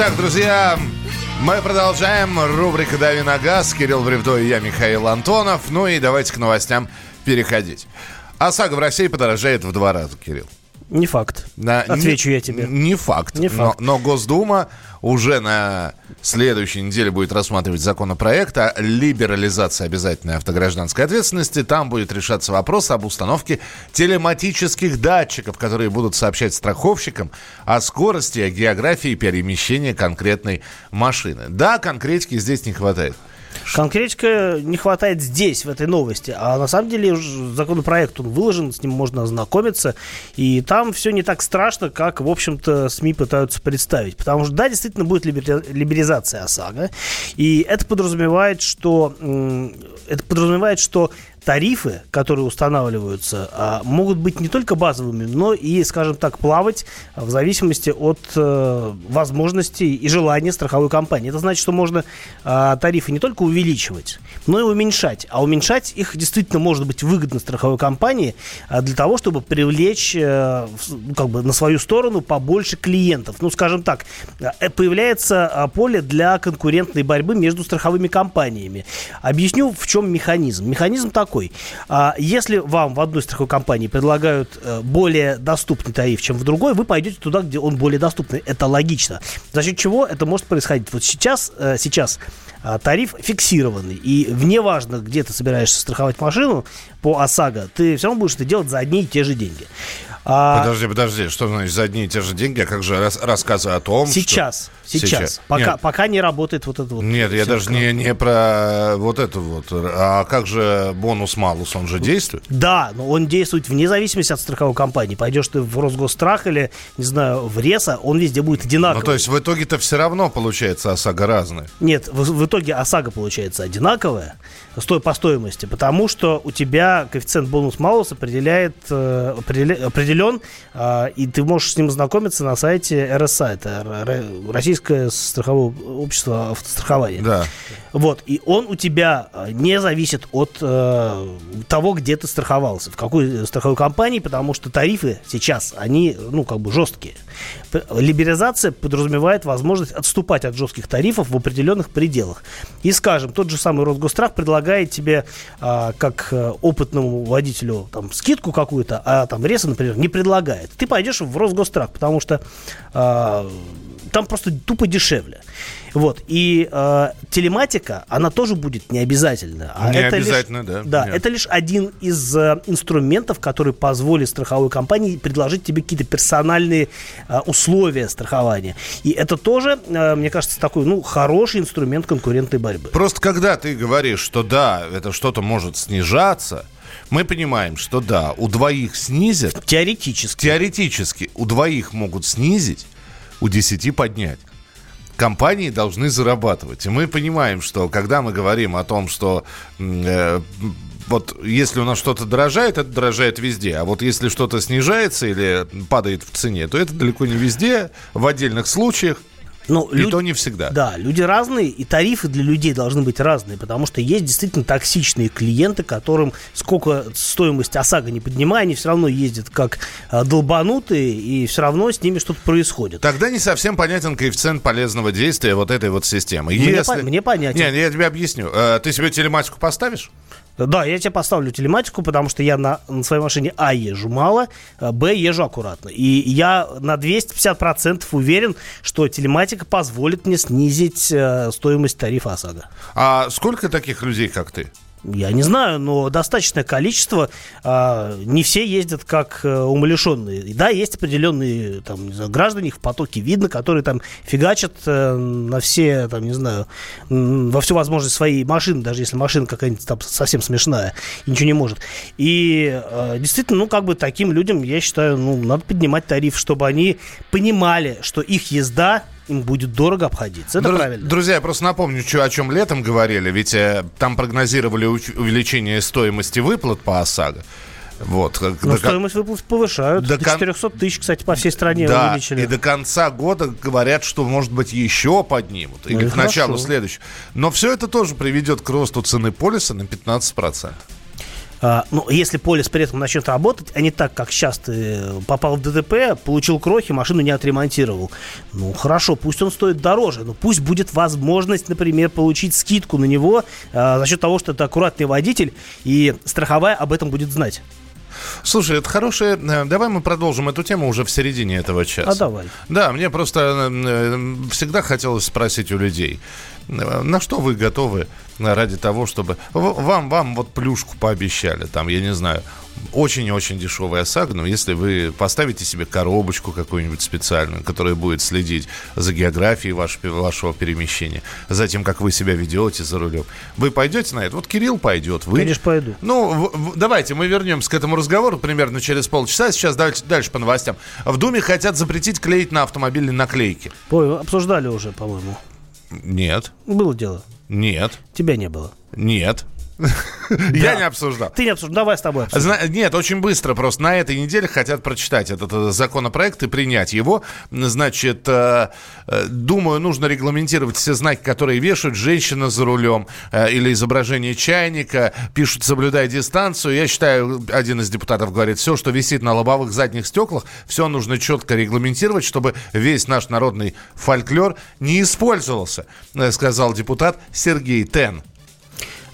Итак, друзья, мы продолжаем. Рубрика «Дави на газ». Кирилл Бревдо и я, Михаил Антонов. Ну и давайте к новостям переходить. ОСАГО в России подорожает в два раза, Кирилл. Не факт. На, Отвечу не, я тебе. Не факт. Не факт. Но, но Госдума уже на следующей неделе будет рассматривать законопроект о либерализации обязательной автогражданской ответственности. Там будет решаться вопрос об установке телематических датчиков, которые будут сообщать страховщикам о скорости, о географии перемещения конкретной машины. Да, конкретики здесь не хватает. Конкретика не хватает здесь, в этой новости. А на самом деле законопроект, он выложен, с ним можно ознакомиться. И там все не так страшно, как, в общем-то, СМИ пытаются представить. Потому что, да, действительно будет либеризация ОСАГО. И это подразумевает, что, это подразумевает, что тарифы, которые устанавливаются, а, могут быть не только базовыми, но и, скажем так, плавать в зависимости от э, возможностей и желания страховой компании. Это значит, что можно а, тарифы не только увеличивать, но и уменьшать. А уменьшать их действительно может быть выгодно страховой компании а, для того, чтобы привлечь э, ну, как бы на свою сторону побольше клиентов. Ну, скажем так, э, появляется поле для конкурентной борьбы между страховыми компаниями. Объясню, в чем механизм. Механизм такой такой. А, если вам в одной страховой компании предлагают э, более доступный тариф, чем в другой, вы пойдете туда, где он более доступный. Это логично. За счет чего это может происходить? Вот сейчас, э, сейчас а, тариф фиксированный. И вне важно, где ты собираешься страховать машину по ОСАГО, ты все равно будешь это делать за одни и те же деньги. А... Подожди, подожди, что значит за одни и те же деньги? А как же рас, рассказы о том, сейчас, что... Сейчас, сейчас. Пока, Нет. пока не работает вот это вот. Нет, я даже не, не про вот это вот. А как же бонус-малус, он же действует? Да, но он действует вне зависимости от страховой компании. Пойдешь ты в Росгосстрах или, не знаю, в РЕСа, он везде будет одинаковый. Ну, то есть в итоге-то все равно получается ОСАГО разная? Нет, в, в итоге ОСАГО получается одинаковая сто, по стоимости, потому что у тебя коэффициент бонус-малус определяет, э, определен, э, и ты можешь с ним знакомиться на сайте РСА, это Российское страховое общество автострахования. Да. Вот, и он у тебя э, не зависит от э, того, где ты страховался, в какой страховой компании, потому что тарифы сейчас, они, ну, как бы жесткие. Либерализация подразумевает возможность отступать от жестких тарифов в определенных пределах. И, скажем, тот же самый Росгострах предлагает тебе, э, как э, опытному водителю, там, скидку какую-то, а там Реса, например, не предлагает. Ты пойдешь в Росгострах, потому что э, там просто тупо дешевле. Вот. И э, телематика, она тоже будет не обязательна. А не это обязательно, лишь, да. Да, Нет. это лишь один из э, инструментов, который позволит страховой компании предложить тебе какие-то персональные э, условия страхования. И это тоже, э, мне кажется, такой, ну, хороший инструмент конкурентной борьбы. Просто когда ты говоришь, что да, это что-то может снижаться, мы понимаем, что да, у двоих снизят. Теоретически. Теоретически. У двоих могут снизить, у десяти поднять компании должны зарабатывать. И мы понимаем, что когда мы говорим о том, что э, вот если у нас что-то дорожает, это дорожает везде. А вот если что-то снижается или падает в цене, то это далеко не везде, в отдельных случаях. Ну, и люд... то не всегда. Да, люди разные, и тарифы для людей должны быть разные, потому что есть действительно токсичные клиенты, которым сколько стоимость ОСАГО не поднимая, они все равно ездят как а, долбанутые, и все равно с ними что-то происходит. Тогда не совсем понятен коэффициент полезного действия вот этой вот системы. Мне, Если... по- мне понятен. Нет, я тебе объясню. Э, ты себе телематику поставишь? Да, я тебе поставлю телематику, потому что я на, на своей машине А езжу мало, а Б езжу аккуратно. И я на 250% уверен, что телематика позволит мне снизить э, стоимость тарифа ОСАГО. А сколько таких людей, как ты? Я не знаю, но достаточное количество. А, не все ездят как а, умалишенные. И да, есть определенные там, знаю, граждане, их в потоке видно, которые там фигачат а, на все, там, не знаю, во всю возможность своей машины, даже если машина какая-нибудь там совсем смешная и ничего не может. И а, действительно, ну, как бы таким людям, я считаю, ну, надо поднимать тариф, чтобы они понимали, что их езда им будет дорого обходиться. Это Друз- правильно. Друзья, я просто напомню, что, о чем летом говорили. Ведь э, там прогнозировали увеличение стоимости выплат по ОСАГО. Вот. Но до, стоимость выплат повышают. До, до 400 тысяч, кстати, по всей стране да, увеличили. и до конца года говорят, что, может быть, еще поднимут. Ну, или к началу следующего. Но все это тоже приведет к росту цены полиса на 15%. А, ну, если полис при этом начнет работать, а не так, как сейчас ты попал в ДТП, получил крохи, машину не отремонтировал. Ну, хорошо, пусть он стоит дороже, но пусть будет возможность, например, получить скидку на него а, за счет того, что это аккуратный водитель, и страховая об этом будет знать. Слушай, это хорошая... Э, давай мы продолжим эту тему уже в середине этого часа. А давай. Да, мне просто э, всегда хотелось спросить у людей, э, на что вы готовы ради того, чтобы... Вам, вам вот плюшку пообещали, там, я не знаю, очень-очень дешевая ОСАГО, но если вы поставите себе коробочку какую-нибудь специальную, которая будет следить за географией ваш, вашего перемещения, за тем, как вы себя ведете за рулем, вы пойдете на это? Вот Кирилл пойдет. Вы... Конечно, пойду. Ну, в, в, давайте мы вернемся к этому разговору примерно через полчаса. Сейчас давайте дальше по новостям. В Думе хотят запретить клеить на автомобиле наклейки. Ой, обсуждали уже, по-моему. Нет. Было дело. Нет. Тебя не было. Нет. Я не обсуждал. Ты не обсуждал, давай с тобой обсудим. Нет, очень быстро просто на этой неделе хотят прочитать этот э, законопроект и принять его. Значит, э, э, думаю, нужно регламентировать все знаки, которые вешают женщина за рулем или изображение чайника, пишут, соблюдая дистанцию. Я считаю, один из депутатов говорит, все, что висит на лобовых задних стеклах, все нужно четко регламентировать, чтобы весь наш народный фольклор не использовался, сказал депутат Сергей Тен.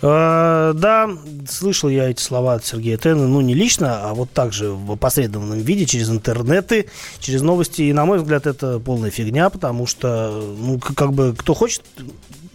Э, да, слышал я эти слова от Сергея Тена, ну, не лично, а вот также в опосредованном виде, через интернеты, через новости. И, на мой взгляд, это полная фигня, потому что, ну, как бы, кто хочет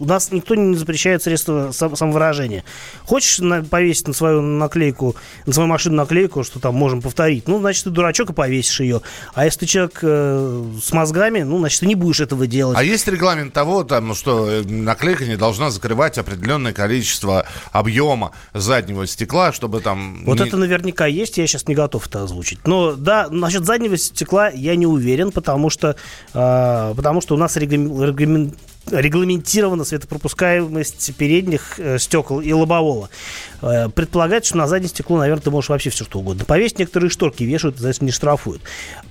у нас никто не запрещает средства самовыражения. Хочешь на, повесить на свою наклейку, на свою машину наклейку, что там можем повторить, ну, значит, ты дурачок и повесишь ее. А если ты человек э, с мозгами, ну, значит, ты не будешь этого делать. А есть регламент того, там, ну, что э, наклейка не должна закрывать определенное количество объема заднего стекла, чтобы там... Вот не... это наверняка есть, я сейчас не готов это озвучить. Но да, насчет заднего стекла я не уверен, потому что, э, потому что у нас регламент регламентирована светопропускаемость передних э, стекол и лобового. Э, предполагается, что на заднее стекло, наверное, ты можешь вообще все что угодно. Повесить некоторые шторки, вешают, это не штрафуют.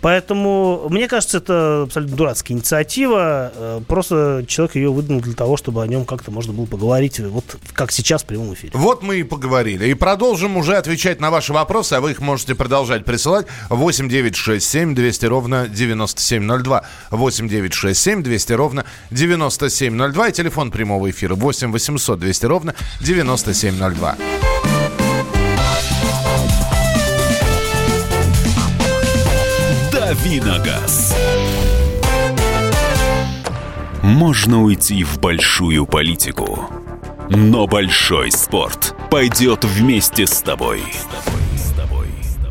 Поэтому, мне кажется, это абсолютно дурацкая инициатива. Э, просто человек ее выдумал для того, чтобы о нем как-то можно было поговорить, вот как сейчас в прямом эфире. Вот мы и поговорили. И продолжим уже отвечать на ваши вопросы, а вы их можете продолжать присылать. 8 9 6 7 200 ровно 9702. 8 9 6 7 200 ровно 9702. И телефон прямого эфира 8 800 200 ровно 9702. Давиногаз. Можно уйти в большую политику, но большой спорт пойдет вместе с тобой.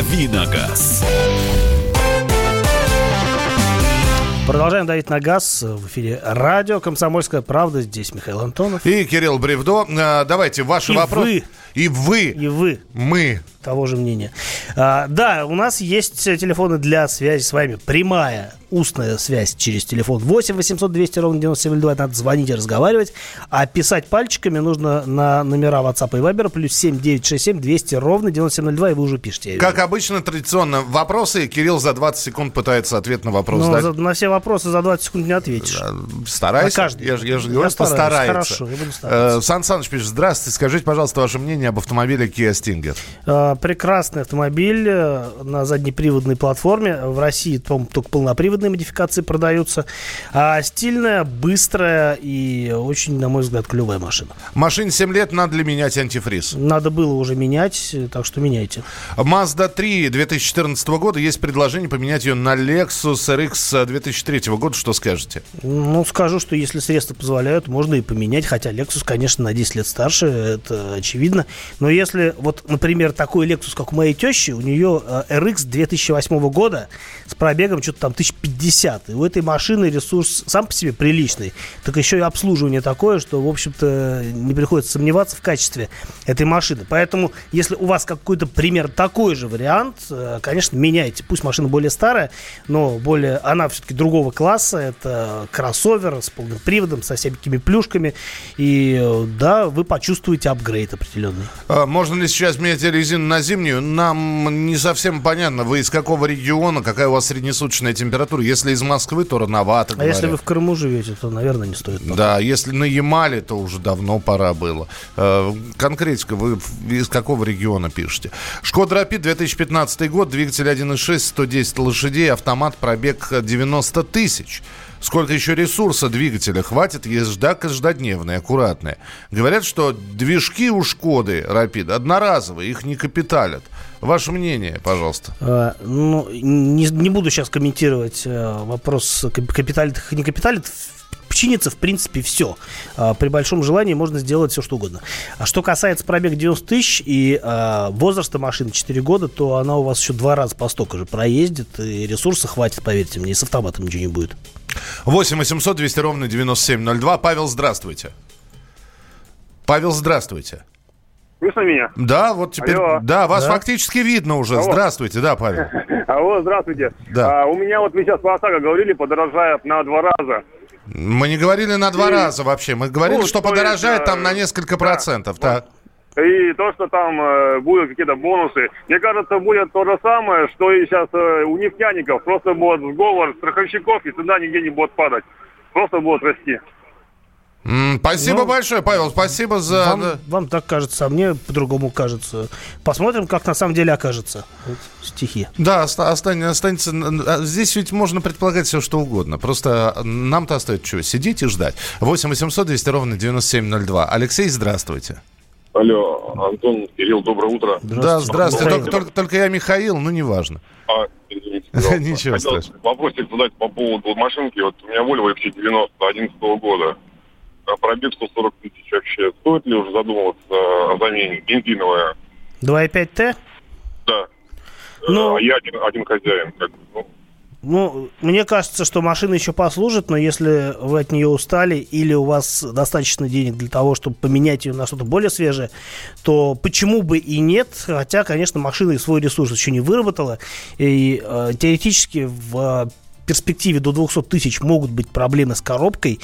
Давиногаз. Продолжаем давить на газ в эфире радио «Комсомольская правда». Здесь Михаил Антонов. И Кирилл Бревдо. А, давайте ваши вопросы. И вы. И вы. Мы. Того же мнения. А, да, у нас есть телефоны для связи с вами. Прямая устная связь через телефон 8 800 200 ровно 9702. Надо звонить и разговаривать. А писать пальчиками нужно на номера WhatsApp и Viber плюс 7 967 200 ровно 9702. И вы уже пишете. Как обычно, традиционно вопросы. Кирилл за 20 секунд пытается ответ на вопрос Но дать. за- на все вопросы за 20 секунд не ответишь. Старайся. На каждый. Я, я же Я говорю, стараюсь. постарается. Хорошо, я буду стараться. Э, Сан Саныч пишет, здравствуйте, скажите, пожалуйста, ваше мнение об автомобиле Kia Stinger. А, Прекрасный автомобиль э, на заднеприводной платформе. В России, по только полноприводные модификации продаются. А стильная, быстрая и очень, на мой взгляд, клевая машина. Машине 7 лет, надо ли менять антифриз? Надо было уже менять, э, так что меняйте. Mazda 3 2014 года, есть предложение поменять ее на Lexus RX 2003 года, что скажете? Ну, скажу, что если средства позволяют, можно и поменять. Хотя Lexus, конечно, на 10 лет старше, это очевидно. Но если, вот, например, такой Lexus, как у моей тещи, у нее RX 2008 года с пробегом что-то там 1050. И у этой машины ресурс сам по себе приличный. Так еще и обслуживание такое, что, в общем-то, не приходится сомневаться в качестве этой машины. Поэтому, если у вас какой-то пример такой же вариант, э, конечно, меняйте. Пусть машина более старая, но более, она все-таки другого класса. Это кроссовер с полным приводом, со всякими плюшками. И э, да, вы почувствуете апгрейд определенный. А можно ли сейчас менять резину на зимнюю? Нам не совсем понятно, вы из какого региона, какая у вас среднесуточная температура. Если из Москвы, то рановато. А говорят. если вы в Крыму живете, то, наверное, не стоит. Пока. Да, если на Ямале, то уже давно пора было. Э, конкретика, вы из какого региона пишете? Шкода Рапид 2015 год, двигатель 1.6, 110 лошадей, автомат, пробег 90 тысяч. Сколько еще ресурса двигателя хватит, езда каждодневная, аккуратная. Говорят, что движки у Шкоды Рапид одноразовые, их не капиталят. Ваше мнение, пожалуйста. А, ну, не, не буду сейчас комментировать а, вопрос капиталит их не капиталит чинится, в принципе, все. А, при большом желании можно сделать все, что угодно. А что касается пробега 90 тысяч и а, возраста машины 4 года, то она у вас еще два раза по стоку же проездит, и ресурса хватит, поверьте мне, и с автоматом ничего не будет. 8 800 200 ровно 9702. Павел, здравствуйте. Павел, здравствуйте. Слышно меня? Да, вот теперь, Алло. да, вас да? фактически видно уже. Алло. Здравствуйте, да, Павел. Алло, здравствуйте. Да. А, у меня вот вы сейчас по ОСАГО говорили, подорожает на два раза. Мы не говорили на два и... раза вообще. Мы говорили, ну, что подорожает есть, там на несколько да, процентов. Да. И то, что там э, будут какие-то бонусы. Мне кажется, будет то же самое, что и сейчас э, у нефтяников. Просто будет сговор страховщиков, и цена нигде не будет падать. Просто будет расти. Спасибо ну, большое, Павел, спасибо за... Вам, вам так кажется, а мне по-другому кажется. Посмотрим, как на самом деле окажется. Вот, стихи. Да, остань, останется... А здесь ведь можно предполагать все, что угодно. Просто нам-то остается что, сидеть и ждать. 8 800 200 ровно 9702. Алексей, здравствуйте. Алло, Антон, Кирилл, доброе утро. Здравствуйте. Да, здравствуйте. Только, только, только я Михаил, ну неважно. А, извините, Ничего страшного. Вопросик задать по поводу машинки. Вот у меня Volvo XC90 11 года пробег 140 тысяч вообще. Стоит ли уже задумываться о замене? Бензиновая. 2,5Т? Да. Ну, а я один, один хозяин. Как, ну. ну, мне кажется, что машина еще послужит, но если вы от нее устали или у вас достаточно денег для того, чтобы поменять ее на что-то более свежее, то почему бы и нет? Хотя, конечно, машина и свой ресурс еще не выработала. И э, теоретически в перспективе до 200 тысяч могут быть проблемы с коробкой,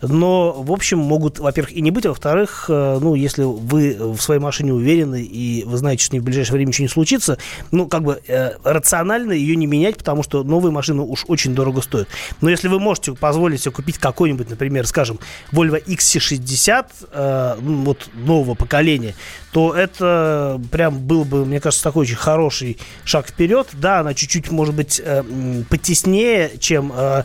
но, в общем, могут, во-первых, и не быть, а во-вторых, э, ну, если вы в своей машине уверены и вы знаете, что в ближайшее время ничего не случится, ну, как бы э, рационально ее не менять, потому что новые машины уж очень дорого стоят. Но если вы можете позволить себе купить какой-нибудь, например, скажем, Volvo XC60, э, вот нового поколения, то это прям был бы, мне кажется, такой очень хороший шаг вперед. Да, она чуть-чуть, может быть, э, потеснее, чем, э,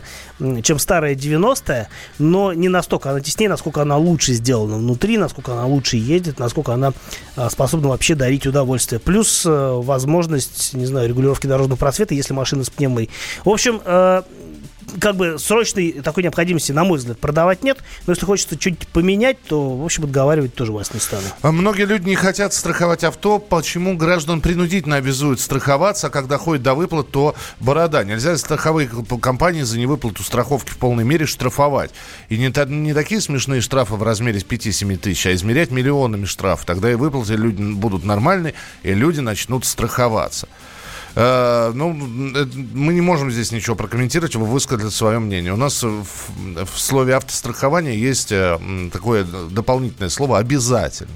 чем старая 90-я, но не настолько. Она теснее, насколько она лучше сделана внутри, насколько она лучше ездит, насколько она э, способна вообще дарить удовольствие. Плюс возможность, не знаю, регулировки дорожного просвета, если машина с пневмой. В общем, как бы срочной такой необходимости, на мой взгляд, продавать нет. Но если хочется что-нибудь поменять, то, в общем, отговаривать тоже вас не стану. А многие люди не хотят страховать авто. Почему граждан принудительно обязуют страховаться, а когда ходит до выплат, то борода. Нельзя страховые компании за невыплату страховки в полной мере штрафовать. И не, не такие смешные штрафы в размере 5-7 тысяч, а измерять миллионами штрафов. Тогда и выплаты люди будут нормальные, и люди начнут страховаться. Э, ну, э, мы не можем здесь ничего прокомментировать, вы высказали свое мнение. У нас в, в слове автострахование есть э, такое дополнительное слово «обязательно»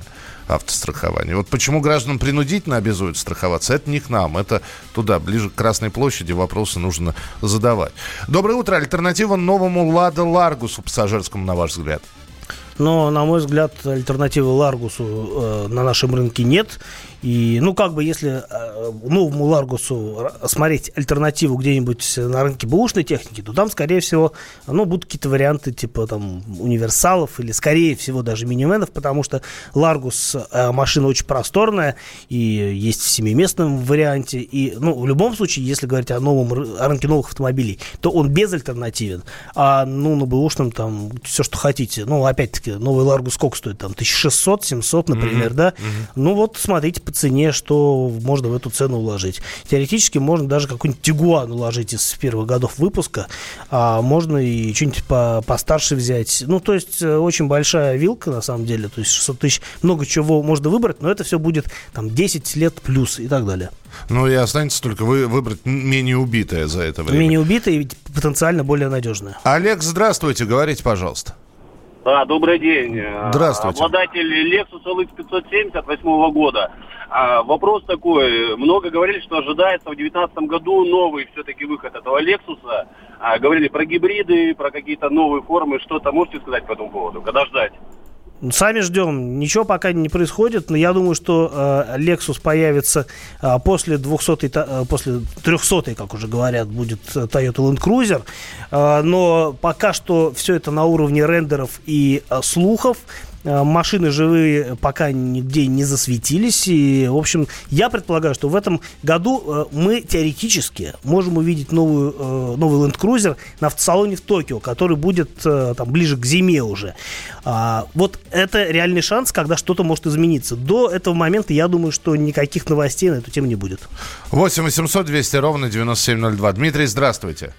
автострахование. Вот почему граждан принудительно обязуют страховаться, это не к нам, это туда, ближе к Красной площади, вопросы нужно задавать. Доброе утро. Альтернатива новому «Лада Ларгусу» пассажирскому, на ваш взгляд? Но, на мой взгляд, альтернативы Ларгусу э, на нашем рынке нет. И, ну, как бы, если э, новому Ларгусу смотреть альтернативу где-нибудь на рынке бэушной техники, то там, скорее всего, ну, будут какие-то варианты типа там универсалов или, скорее всего, даже минивенов, потому что Ларгус э, машина очень просторная и есть в семиместном варианте. И, ну, в любом случае, если говорить о новом о рынке новых автомобилей, то он безальтернативен. А, ну, на бэушном там все, что хотите. Ну, опять-таки. Новый Ларгус сколько стоит? Там 1600, 700, например, mm-hmm. да? Mm-hmm. Ну вот смотрите по цене, что можно в эту цену уложить. Теоретически можно даже какой-нибудь Тигуан уложить из первых годов выпуска, а можно и что-нибудь по, постарше взять. Ну, то есть э, очень большая вилка, на самом деле, то есть 600 тысяч, много чего можно выбрать, но это все будет там 10 лет плюс и так далее. Ну и останется только вы, выбрать менее убитое за это время. Менее убитое и потенциально более надежное. Олег, здравствуйте, говорите, пожалуйста. Да, добрый день. Здравствуйте. Обладатель Lexus LX 570 восьмого года. А, вопрос такой. Много говорили, что ожидается в 2019 году новый все-таки выход этого Lexus. А, говорили про гибриды, про какие-то новые формы. Что-то можете сказать по этому поводу? Когда ждать? Сами ждем. Ничего пока не происходит, но я думаю, что э, Lexus появится э, после 200 э, после 300 как уже говорят, будет э, Toyota Land Cruiser. Э, но пока что все это на уровне рендеров и э, слухов. Э, машины живые пока нигде не засветились. И, в общем, я предполагаю, что в этом году э, мы теоретически можем увидеть новую, э, новый Land Cruiser на автосалоне в Токио, который будет там, ближе к зиме уже. А, вот это реальный шанс, когда что-то может измениться. До этого момента я думаю, что никаких новостей на эту тему не будет. 8 800 200 ровно 9702. Дмитрий, здравствуйте.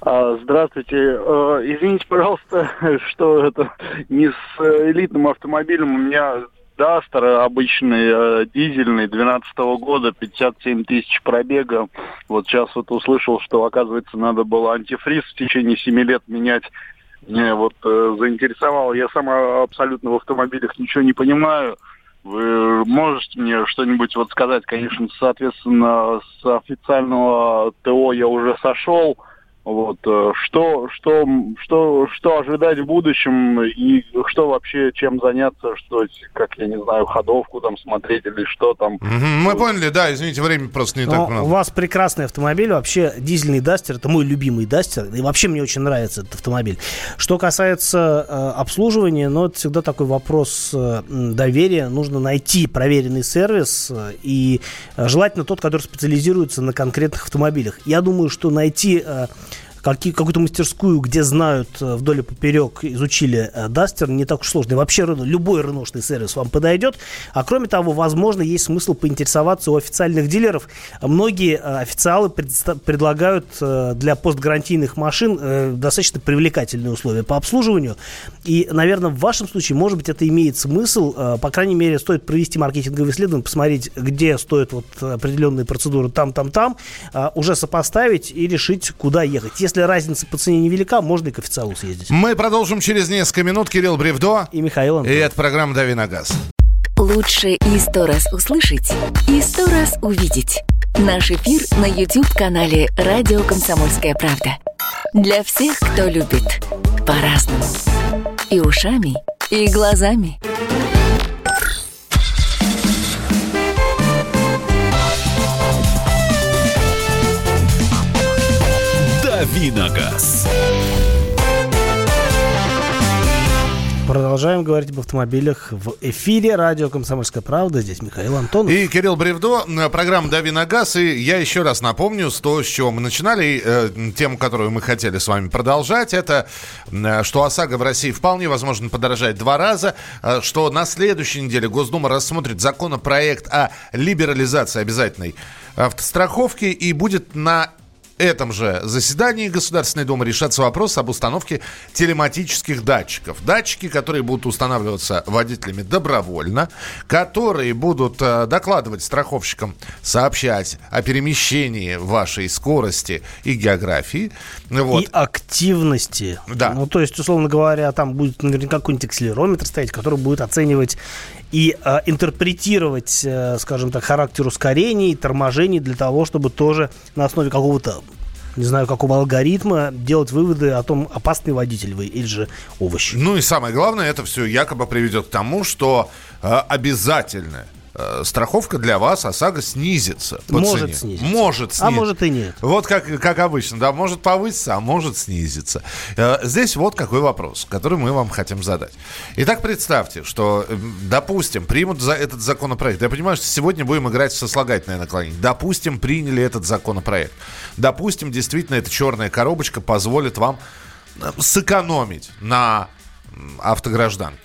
А, здравствуйте. Э, извините, пожалуйста, что это не с элитным автомобилем. У меня Дастер обычный, э, дизельный, 12 года, 57 тысяч пробега. Вот сейчас вот услышал, что, оказывается, надо было антифриз в течение 7 лет менять. Мне вот э, заинтересовало. Я сам абсолютно в автомобилях ничего не понимаю. Вы можете мне что-нибудь вот сказать? Конечно, соответственно, с официального ТО я уже сошел. Вот, э, что, что, что, что ожидать в будущем и что вообще, чем заняться, что, как, я не знаю, ходовку там смотреть или что там. Мы поняли, да, извините, время просто не Но так много. У вас прекрасный автомобиль, вообще дизельный Дастер, это мой любимый Дастер, и вообще мне очень нравится этот автомобиль. Что касается э, обслуживания, ну, это всегда такой вопрос э, доверия, нужно найти проверенный сервис э, и э, желательно тот, который специализируется на конкретных автомобилях. Я думаю, что найти э, какую-то мастерскую, где знают э, вдоль и поперек, изучили э, Дастер, не так уж сложно. И вообще любой реношный сервис вам подойдет. А кроме того, возможно, есть смысл поинтересоваться у официальных дилеров. Многие э, официалы предлагают для постгарантийных машин достаточно привлекательные условия по обслуживанию. И, наверное, в вашем случае, может быть, это имеет смысл. По крайней мере, стоит провести маркетинговые исследования, посмотреть, где стоят вот определенные процедуры там, там, там, уже сопоставить и решить, куда ехать если разница по цене невелика, можно и к официалу съездить. Мы продолжим через несколько минут. Кирилл Бревдо. И Михаил Антон. И это программа «Дави на газ». Лучше и сто раз услышать, и сто раз увидеть. Наш эфир на YouTube-канале «Радио Комсомольская правда». Для всех, кто любит по-разному. И ушами, и глазами. «Давиногаз». Продолжаем говорить об автомобилях в эфире радио «Комсомольская правда». Здесь Михаил Антонов. И Кирилл Бревдо, программа «Дави на газ». И я еще раз напомню, с того, с чего мы начинали, э, тему, которую мы хотели с вами продолжать, это э, что ОСАГО в России вполне возможно подорожать два раза, э, что на следующей неделе Госдума рассмотрит законопроект о либерализации обязательной автостраховки и будет на этом же заседании Государственной Думы решаться вопрос об установке телематических датчиков. Датчики, которые будут устанавливаться водителями добровольно, которые будут э, докладывать страховщикам, сообщать о перемещении вашей скорости и географии. Вот. И активности. Да. Ну, то есть, условно говоря, там будет наверняка какой-нибудь акселерометр стоять, который будет оценивать и э, интерпретировать, э, скажем так, характер ускорений, торможений для того, чтобы тоже на основе какого-то не знаю, какого алгоритма делать выводы о том, опасный водитель вы или же овощи. Ну и самое главное, это все якобы приведет к тому, что э, обязательно страховка для вас ОСАГО снизится по может цене. снизиться. Может снизиться. А может и нет. Вот как, как обычно, да, может повыситься, а может снизиться. Э, здесь вот какой вопрос, который мы вам хотим задать. Итак, представьте, что, допустим, примут за этот законопроект. Я понимаю, что сегодня будем играть в сослагательное наклонение. Допустим, приняли этот законопроект. Допустим, действительно, эта черная коробочка позволит вам э, сэкономить на автогражданке.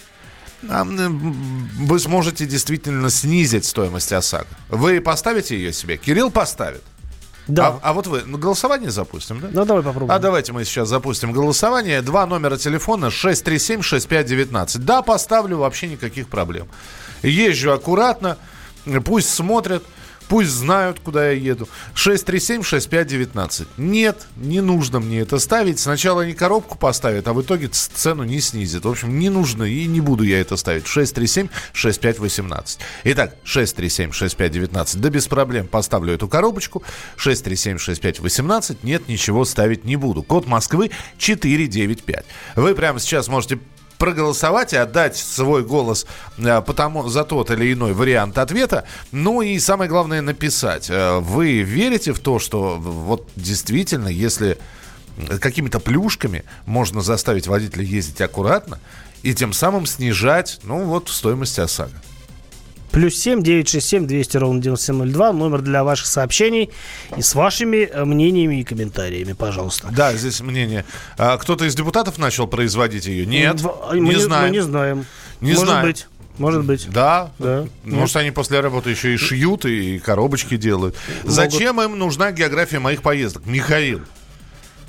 М, вы сможете действительно снизить стоимость ОСАГО. Вы поставите ее себе? Кирилл поставит. Да. А, а вот вы, ну, голосование запустим, да? Ну, давай попробуем. А давайте мы сейчас запустим голосование. Два номера телефона 637-6519. Да, поставлю, вообще никаких проблем. Езжу аккуратно, пусть смотрят, пусть знают, куда я еду. 637-6519. Нет, не нужно мне это ставить. Сначала они коробку поставят, а в итоге цену не снизят. В общем, не нужно и не буду я это ставить. 637-6518. Итак, 637-6519. Да без проблем поставлю эту коробочку. 637-6518. Нет, ничего ставить не буду. Код Москвы 495. Вы прямо сейчас можете проголосовать и отдать свой голос э, потому, за тот или иной вариант ответа. Ну и самое главное написать. Э, Вы верите в то, что вот действительно, если какими-то плюшками можно заставить водителя ездить аккуратно и тем самым снижать, ну вот, стоимость ОСАГО. Плюс семь девять шесть семь двести ровно девяносто семь ноль два. Номер для ваших сообщений и с вашими э, мнениями и комментариями, пожалуйста. Да, здесь мнение. А кто-то из депутатов начал производить ее? Нет, мы не Мы знаем. не знаем. Не Может знаем. быть. Может быть. Да, Да. Может, они после работы еще и шьют, и коробочки делают. Зачем им нужна география моих поездок? Михаил,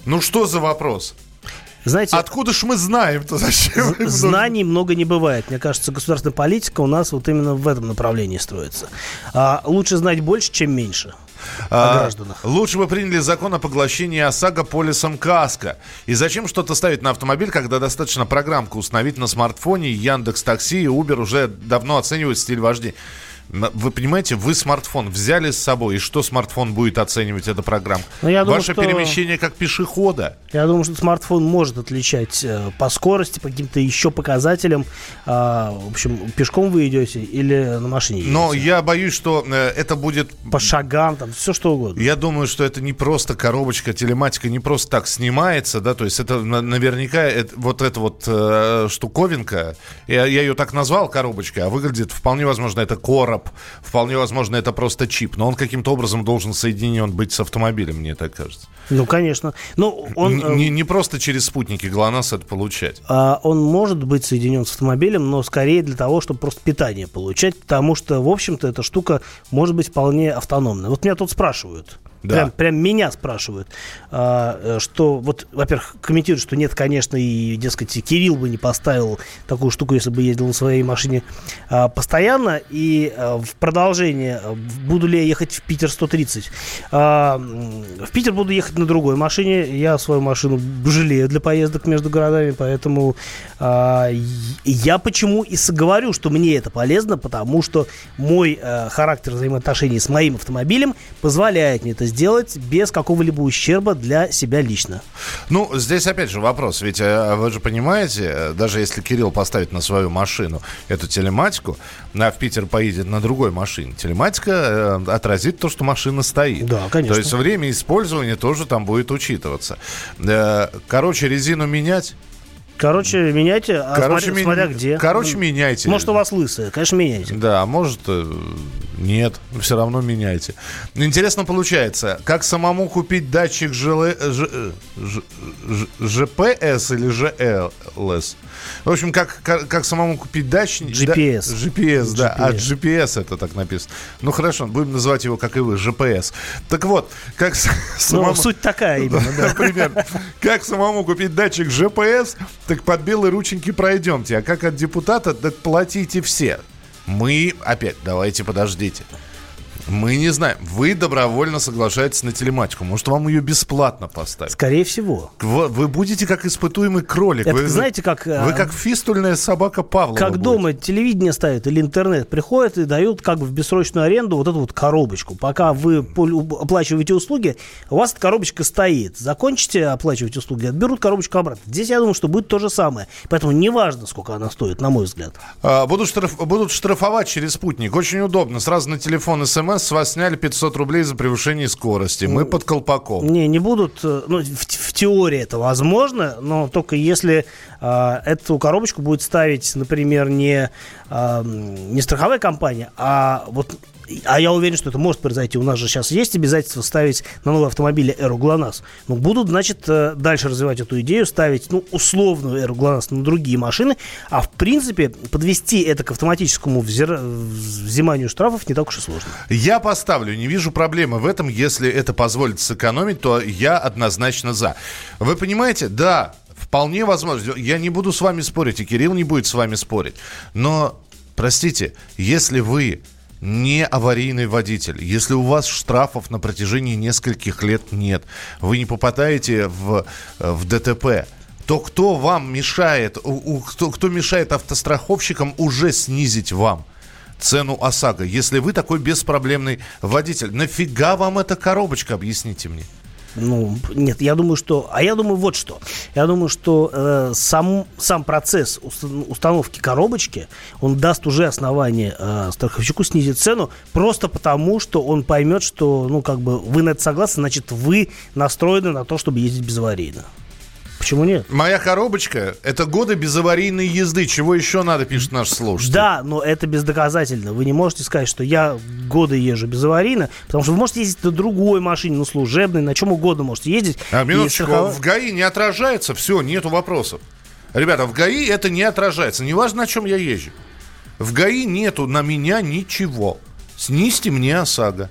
ну что за вопрос? Знаете, Откуда ж мы знаем-то, зачем знаний много не бывает. Мне кажется, государственная политика у нас вот именно в этом направлении строится. А, лучше знать больше, чем меньше. о А, гражданах. Лучше бы приняли закон о поглощении ОСАГО полисом КАСКО. И зачем что-то ставить на автомобиль, когда достаточно программку установить на смартфоне, Яндекс Такси и Uber уже давно оценивают стиль вождения. Вы понимаете, вы смартфон взяли с собой, и что смартфон будет оценивать эта программа? Ну, я думаю, Ваше что- перемещение как пешехода. Я думаю, что смартфон может отличать э, по скорости, по каким-то еще показателям. А, в общем, пешком вы идете или на машине едете. Но я боюсь, что э, это будет По шагам, там, все что угодно. Я думаю, что это не просто коробочка, телематика не просто так снимается, да, то есть это на- наверняка это- вот эта вот э, штуковинка, я, я ее так назвал коробочкой, а выглядит вполне возможно это короб, вполне возможно это просто чип, но он каким-то образом должен соединен быть с автомобилем, мне так кажется. Ну, конечно. Ну, он, Н- э, не, не просто через спутники ГЛОНАСС это получать. а, он может быть соединен с автомобилем, но скорее для того, чтобы просто питание получать, потому что, в общем-то, эта штука может быть вполне автономной. Вот меня тут спрашивают. Да. Прям, прям меня спрашивают, а, э, что вот, во-первых, комментируют, что нет, конечно, и, дескать, Кирилл бы не поставил такую штуку, если бы ездил на своей машине а, постоянно. И а, в продолжение, а, буду ли я ехать в Питер 130? А, в Питер буду ехать на другой машине. Я свою машину жалею для поездок между городами, поэтому а, я почему и говорю, что мне это полезно, потому что мой э, характер взаимоотношений с моим автомобилем позволяет мне это сделать без какого-либо ущерба для себя лично. Ну, здесь опять же вопрос, ведь э, вы же понимаете, э, даже если Кирилл поставит на свою машину эту телематику, а в Питер поедет на другой машине, телематика э, отразит то, что машина стоит. Да, конечно. То есть время использования тоже там будет учитываться. Э, Короче, резину менять. Короче, меняйте, а Короче, смотря, ми- смотря где. короче, меняйте. Может, у вас лысая, конечно, меняйте. Да, может, э, нет, все равно меняйте. Интересно получается, как самому купить датчик ЖЛ, Ж- э, Ж- Ж- ЖПС или ЖЛС? В общем, как, как, как самому купить датчик... GPS. Да, GPS, да, а GPS. GPS это так написано. Ну хорошо, будем называть его, как и вы, GPS. Так вот, как Ну, самому... суть такая именно, да. Примерно. Как самому купить датчик GPS, так под белые рученьки пройдемте. А как от депутата, так платите все. Мы, опять, давайте подождите. Мы не знаем. Вы добровольно соглашаетесь на телематику. Может, вам ее бесплатно поставить? Скорее всего. Вы, вы будете как испытуемый кролик. Это вы, знаете, как... Вы а, как фистульная собака Павлова. Как будете. дома телевидение ставят или интернет, приходят и дают как бы в бессрочную аренду вот эту вот коробочку. Пока вы оплачиваете услуги, у вас эта коробочка стоит. Закончите оплачивать услуги, отберут коробочку обратно. Здесь я думаю, что будет то же самое. Поэтому неважно, сколько она стоит, на мой взгляд. А, Будут, штраф- будут штрафовать через спутник. Очень удобно. Сразу на телефон смс с вас сняли 500 рублей за превышение скорости. Мы под колпаком. Не, не будут, э, ну, в, в теории это возможно, но только если эту коробочку будет ставить, например, не, а, не страховая компания, а вот а я уверен, что это может произойти. У нас же сейчас есть обязательство ставить на новые автомобили Эру ГЛОНАСС. Ну, будут, значит, э, дальше развивать эту идею, ставить, ну, условную Эру ГЛОНАСС на другие машины, а, в принципе, подвести это к автоматическому взир... взиманию штрафов не так уж и сложно. Я поставлю, не вижу проблемы в этом. Если это позволит сэкономить, то я однозначно за. Вы понимаете, да, вполне возможно. Я не буду с вами спорить, и Кирилл не будет с вами спорить. Но, простите, если вы не аварийный водитель, если у вас штрафов на протяжении нескольких лет нет, вы не попадаете в, в ДТП, то кто вам мешает, у, у, кто, кто мешает автостраховщикам уже снизить вам цену ОСАГО, если вы такой беспроблемный водитель? Нафига вам эта коробочка, объясните мне? Ну, нет, я думаю, что... А я думаю, вот что. Я думаю, что э, сам, сам процесс установки коробочки, он даст уже основание э, страховщику снизить цену, просто потому, что он поймет, что, ну, как бы, вы на это согласны, значит, вы настроены на то, чтобы ездить безаварийно. Почему нет? Моя коробочка – это годы безаварийной езды. Чего еще надо, пишет наш слушатель. Да, но это бездоказательно. Вы не можете сказать, что я годы езжу безаварийно, потому что вы можете ездить на другой машине, на служебной, на чем угодно можете ездить. А, минуточку, страхов... в ГАИ не отражается, все, нету вопросов. Ребята, в ГАИ это не отражается, неважно, на чем я езжу. В ГАИ нету на меня ничего. Снизьте мне ОСАГО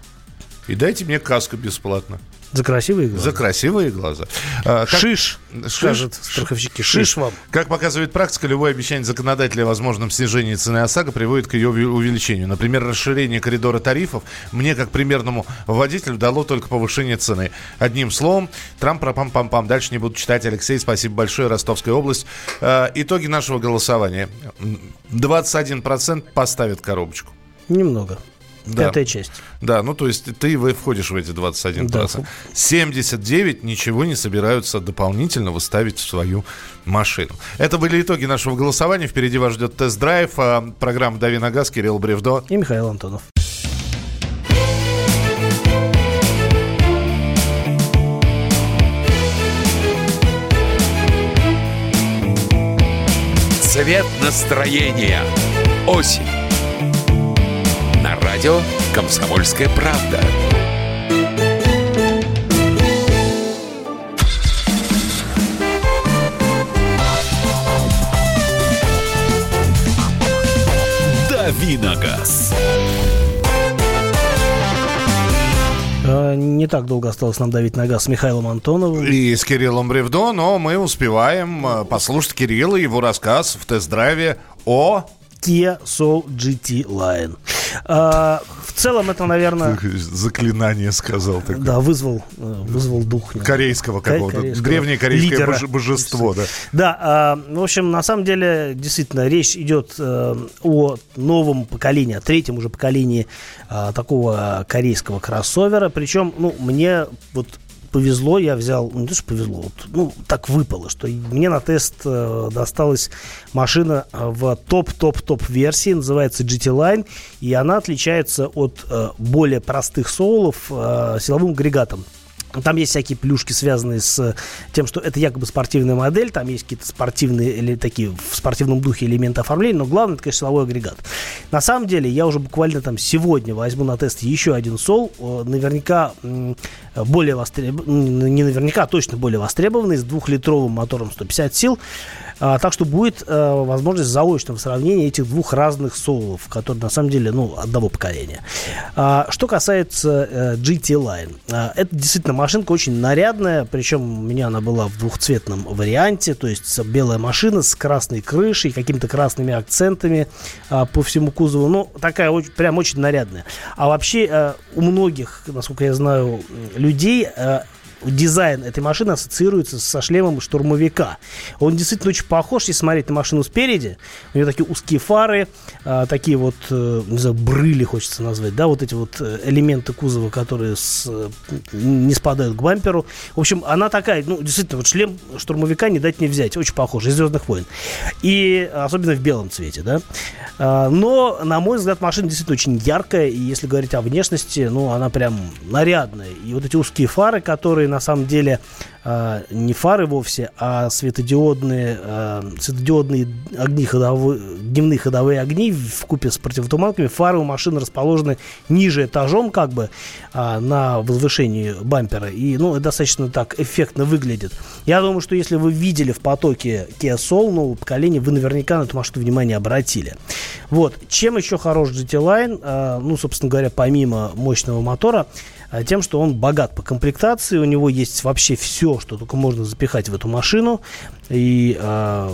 и дайте мне каску бесплатно. За красивые глаза. За красивые глаза. А, как... Шиш, Шиш, скажут страховщики. Шиш. Шиш вам. Как показывает практика, любое обещание законодателя о возможном снижении цены ОСАГО приводит к ее увеличению. Например, расширение коридора тарифов мне, как примерному водителю, дало только повышение цены. Одним словом, Трамп пропам пам пам Дальше не буду читать. Алексей, спасибо большое. Ростовская область. А, итоги нашего голосования. 21% поставят коробочку. Немного. Да. Пятая часть. Да, ну то есть ты входишь в эти 21%. Да. 79 ничего не собираются дополнительно выставить в свою машину. Это были итоги нашего голосования. Впереди вас ждет тест-драйв. А, программа «Дави на газ», Кирилл Бревдо. И Михаил Антонов. Цвет настроения. Осень радио «Комсомольская правда». Давиногаз. А, не так долго осталось нам давить на газ с Михаилом Антоновым. И с Кириллом Бревдо, но мы успеваем а, послушать Кирилла, его рассказ в тест-драйве о Kia Soul GT Line. А, в целом это, наверное... Заклинание сказал. Такое. Да, вызвал, э, вызвал дух. Корейского какого-то. Корейского Древнее корейское лидера. божество, да. Да, а, в общем, на самом деле, действительно, речь идет а, о новом поколении, о третьем уже поколении а, такого корейского кроссовера. Причем, ну, мне вот повезло, я взял, ну, не то, что повезло, вот, ну, так выпало, что мне на тест э, досталась машина э, в топ-топ-топ версии, называется GT Line, и она отличается от э, более простых соулов э, силовым агрегатом. Там есть всякие плюшки, связанные с тем, что это якобы спортивная модель, там есть какие-то спортивные или такие в спортивном духе элементы оформления, но главное, это, конечно, силовой агрегат. На самом деле, я уже буквально там сегодня возьму на тест еще один сол, наверняка более востребованный, не наверняка, а точно более востребованный, с двухлитровым мотором 150 сил. А, так что будет а, возможность заочного сравнения этих двух разных соулов, которые на самом деле ну, одного поколения. А, что касается а, э, GT Line. А, это действительно машинка очень нарядная, причем у меня она была в двухцветном варианте, то есть белая машина с красной крышей, какими-то красными акцентами а, по всему кузову. Ну, такая очень, прям очень нарядная. А вообще а, у многих, насколько я знаю, людей а, дизайн этой машины ассоциируется со шлемом штурмовика. Он действительно очень похож, если смотреть на машину спереди. У нее такие узкие фары, а, такие вот, э, не знаю, брыли хочется назвать, да, вот эти вот э, элементы кузова, которые с, не спадают к бамперу. В общем, она такая, ну, действительно, вот шлем штурмовика не дать не взять, очень похож, из «Звездных войн». И особенно в белом цвете, да. А, но, на мой взгляд, машина действительно очень яркая, и если говорить о внешности, ну, она прям нарядная. И вот эти узкие фары, которые на самом деле э, не фары вовсе, а светодиодные, э, светодиодные огни ходовые, дневные ходовые огни в купе с противотуманками. Фары у машины расположены ниже этажом, как бы, э, на возвышении бампера. И, ну, достаточно так эффектно выглядит. Я думаю, что если вы видели в потоке Kia Soul нового поколения, вы наверняка на эту машину внимание обратили. Вот. Чем еще хорош GT Line? Э, ну, собственно говоря, помимо мощного мотора, тем, что он богат по комплектации, у него есть вообще все, что только можно запихать в эту машину. И, э,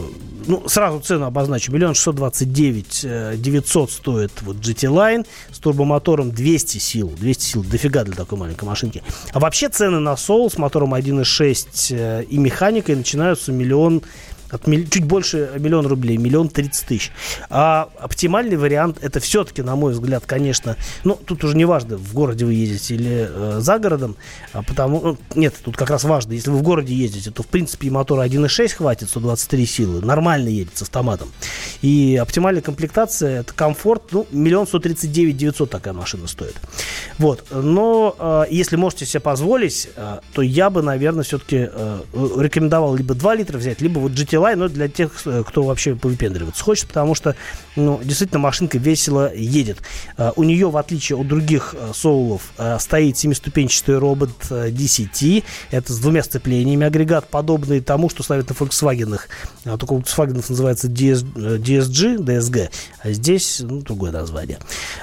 ну, сразу цену обозначу. Миллион шестьсот двадцать девять э, девятьсот стоит вот GT Line с турбомотором 200 сил. 200 сил дофига для такой маленькой машинки. А вообще цены на Soul с мотором 1.6 э, и механикой начинаются миллион от чуть больше миллиона рублей, миллион тридцать тысяч. А оптимальный вариант это все-таки, на мой взгляд, конечно, ну, тут уже не важно, в городе вы ездите или э, за городом, а потому, ну, нет, тут как раз важно, если вы в городе ездите, то, в принципе, и мотора 1.6 хватит, 123 силы, нормально едет с автоматом. И оптимальная комплектация, это комфорт, ну, миллион сто тридцать девять девятьсот такая машина стоит. Вот, но э, если можете себе позволить, э, то я бы, наверное, все-таки э, рекомендовал либо 2 литра взять, либо вот GT Line, но для тех, э, кто вообще повыпендриваться хочет, потому что, ну, действительно, машинка весело едет. Uh, у нее, в отличие от других uh, соулов, стоит семиступенчатый робот DCT. Это с двумя сцеплениями агрегат, подобный тому, что ставят на Volkswagen. Только у Volkswagen называется DS, DSG, DSG, а здесь ну, другое название.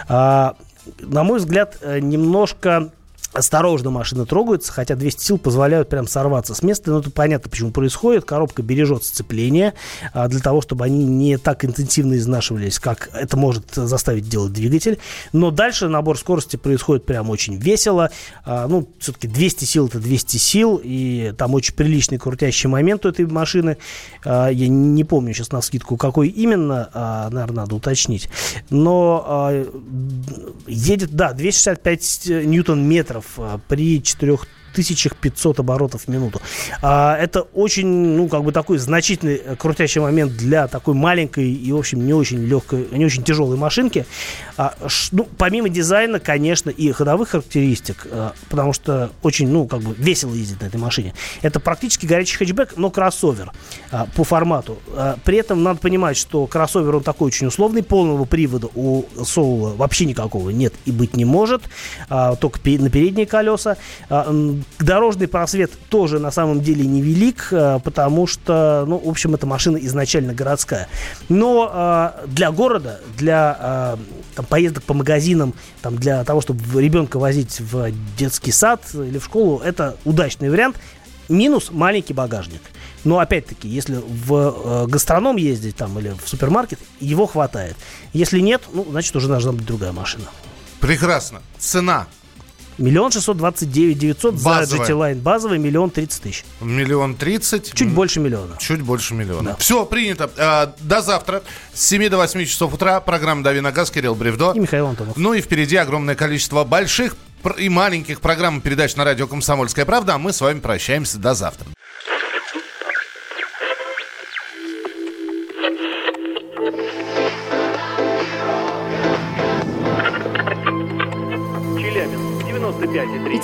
На мой взгляд, немножко осторожно машины трогаются, хотя 200 сил позволяют прям сорваться с места. Но это понятно, почему происходит. Коробка бережет сцепление а, для того, чтобы они не так интенсивно изнашивались, как это может заставить делать двигатель. Но дальше набор скорости происходит прям очень весело. А, ну, все-таки 200 сил это 200 сил, и там очень приличный крутящий момент у этой машины. А, я не помню сейчас на скидку, какой именно, наверное, надо уточнить. Но едет, да, 265 ньютон-метров а, при 4 1500 оборотов в минуту. А, это очень, ну, как бы такой значительный э, крутящий момент для такой маленькой и, в общем, не очень легкой, не очень тяжелой машинки. А, ш, ну, помимо дизайна, конечно, и ходовых характеристик, а, потому что очень, ну, как бы весело ездить на этой машине. Это практически горячий хэтчбэк, но кроссовер а, по формату. А, при этом надо понимать, что кроссовер, он такой очень условный, полного привода у Соула вообще никакого нет и быть не может, а, только на передние колеса. А, Дорожный просвет тоже на самом деле невелик, э, потому что, ну, в общем, эта машина изначально городская. Но э, для города, для э, там, поездок по магазинам, там, для того, чтобы ребенка возить в детский сад или в школу, это удачный вариант. Минус маленький багажник. Но опять-таки, если в э, гастроном ездить там или в супермаркет, его хватает. Если нет, ну, значит, уже должна быть другая машина. Прекрасно. Цена Миллион шестьсот двадцать девять девятьсот за GT Line. Базовый миллион тридцать тысяч. Миллион тридцать. Чуть больше миллиона. Чуть больше миллиона. Да. Все, принято. А, до завтра. С 7 до 8 часов утра. Программа «Дави на газ». Кирилл Бревдо. И Михаил Антонов. Ну и впереди огромное количество больших и маленьких программ передач на радио «Комсомольская правда». А мы с вами прощаемся до завтра.